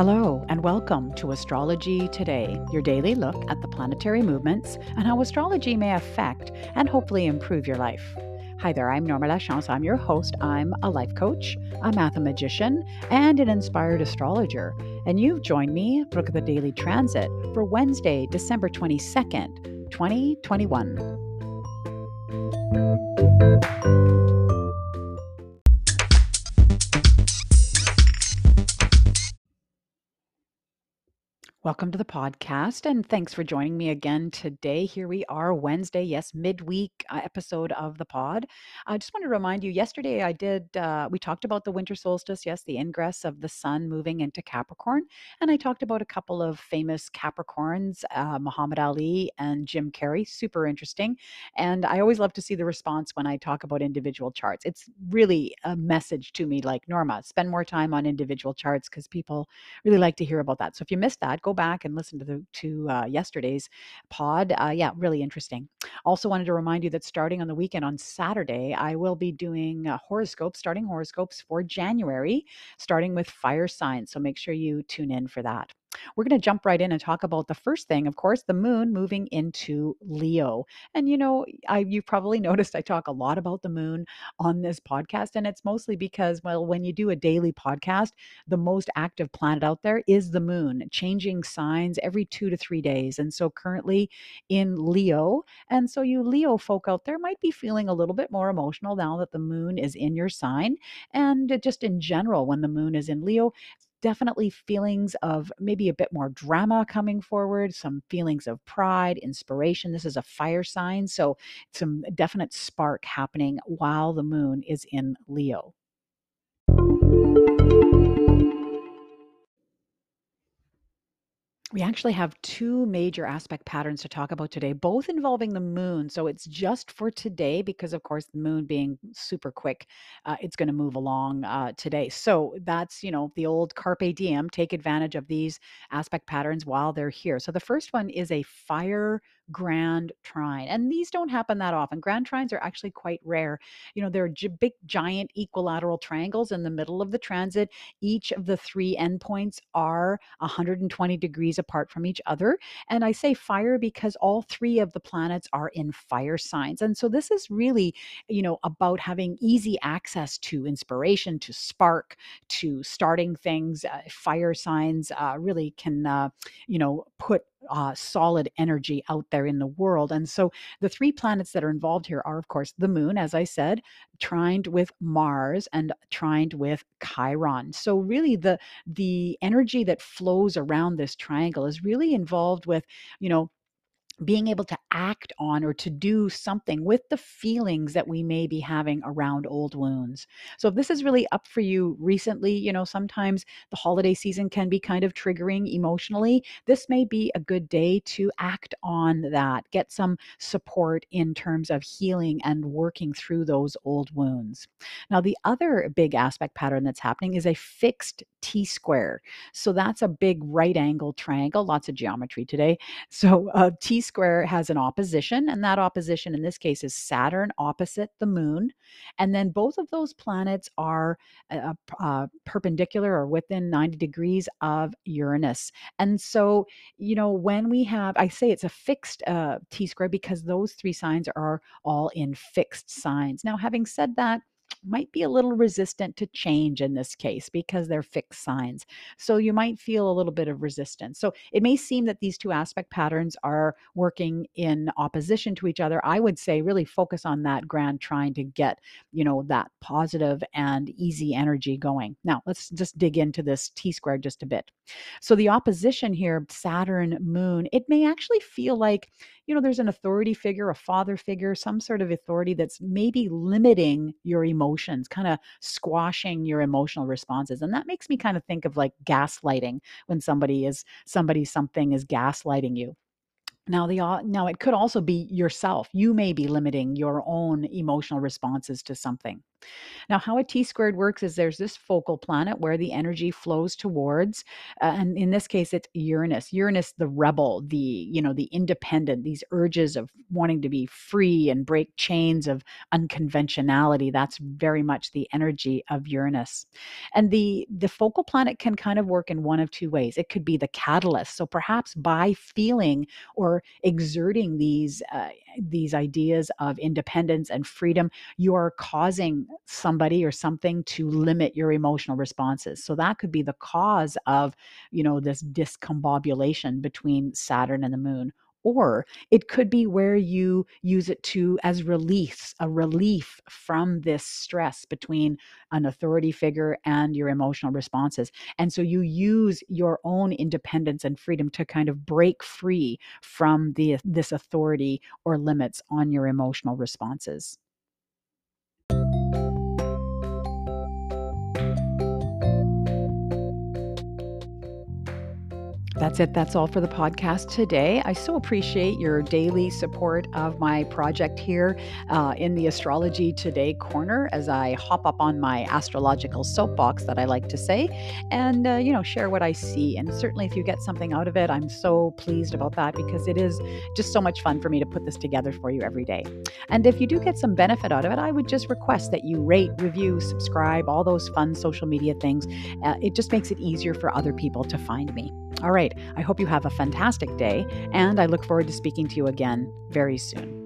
Hello, and welcome to Astrology Today, your daily look at the planetary movements and how astrology may affect and hopefully improve your life. Hi there, I'm Norma Lachance. I'm your host. I'm a life coach, a mathemagician, and an inspired astrologer. And you've joined me for the daily transit for Wednesday, December 22nd, 2021. Welcome to the podcast, and thanks for joining me again today. Here we are, Wednesday, yes, midweek uh, episode of the pod. I just want to remind you yesterday I did, uh, we talked about the winter solstice, yes, the ingress of the sun moving into Capricorn. And I talked about a couple of famous Capricorns, uh, Muhammad Ali and Jim Carrey. Super interesting. And I always love to see the response when I talk about individual charts. It's really a message to me like, Norma, spend more time on individual charts because people really like to hear about that. So if you missed that, go go back and listen to the to uh, yesterday's pod. Uh, yeah, really interesting. Also wanted to remind you that starting on the weekend on Saturday, I will be doing uh, horoscopes, starting horoscopes for January, starting with fire signs. So make sure you tune in for that. We're going to jump right in and talk about the first thing, of course, the moon moving into Leo. And you know, I you've probably noticed I talk a lot about the moon on this podcast and it's mostly because well, when you do a daily podcast, the most active planet out there is the moon, changing signs every 2 to 3 days. And so currently in Leo, and so you Leo folk out there might be feeling a little bit more emotional now that the moon is in your sign and uh, just in general when the moon is in Leo, definitely feelings of maybe a bit more drama coming forward, some feelings of pride, inspiration. This is a fire sign, so some definite spark happening while the moon is in Leo. We actually have two major aspect patterns to talk about today, both involving the moon. So it's just for today because, of course, the moon being super quick, uh, it's going to move along uh, today. So that's, you know, the old carpe diem, take advantage of these aspect patterns while they're here. So the first one is a fire grand trine. And these don't happen that often. Grand trines are actually quite rare. You know, they're big, giant equilateral triangles in the middle of the transit. Each of the three endpoints are 120 degrees apart from each other. And I say fire because all three of the planets are in fire signs. And so this is really, you know, about having easy access to inspiration, to spark, to starting things. Uh, fire signs uh, really can, uh, you know, put uh, solid energy out there in the world. And so the three planets that are involved here are, of course, the moon, as I said, trined with Mars and trined with Chiron. So really the the energy that flows around this triangle is really involved with, you know, being able to act on or to do something with the feelings that we may be having around old wounds. So, if this is really up for you recently, you know, sometimes the holiday season can be kind of triggering emotionally. This may be a good day to act on that, get some support in terms of healing and working through those old wounds. Now, the other big aspect pattern that's happening is a fixed T square. So, that's a big right angle triangle, lots of geometry today. So, uh, T square has an opposition, and that opposition in this case is Saturn opposite the moon. And then both of those planets are uh, uh, perpendicular or within 90 degrees of Uranus. And so, you know, when we have, I say it's a fixed uh, T square because those three signs are all in fixed signs. Now, having said that, might be a little resistant to change in this case because they're fixed signs. So you might feel a little bit of resistance. So it may seem that these two aspect patterns are working in opposition to each other. I would say really focus on that grand trine to get, you know, that positive and easy energy going. Now, let's just dig into this T squared just a bit. So the opposition here, Saturn, Moon, it may actually feel like, you know, there's an authority figure, a father figure, some sort of authority that's maybe limiting your emotions, kind of squashing your emotional responses. And that makes me kind of think of like gaslighting when somebody is somebody something is gaslighting you Now the now it could also be yourself. You may be limiting your own emotional responses to something. Now, how a T squared works is there's this focal planet where the energy flows towards, uh, and in this case, it's Uranus. Uranus, the rebel, the you know the independent, these urges of wanting to be free and break chains of unconventionality. That's very much the energy of Uranus, and the the focal planet can kind of work in one of two ways. It could be the catalyst. So perhaps by feeling or exerting these uh, these ideas of independence and freedom, you are causing somebody or something to limit your emotional responses. So that could be the cause of, you know, this discombobulation between Saturn and the moon or it could be where you use it to as release a relief from this stress between an authority figure and your emotional responses. And so you use your own independence and freedom to kind of break free from the this authority or limits on your emotional responses That's it. That's all for the podcast today. I so appreciate your daily support of my project here uh, in the Astrology Today corner as I hop up on my astrological soapbox that I like to say and, uh, you know, share what I see. And certainly if you get something out of it, I'm so pleased about that because it is just so much fun for me to put this together for you every day. And if you do get some benefit out of it, I would just request that you rate, review, subscribe, all those fun social media things. Uh, it just makes it easier for other people to find me. All right. I hope you have a fantastic day, and I look forward to speaking to you again very soon.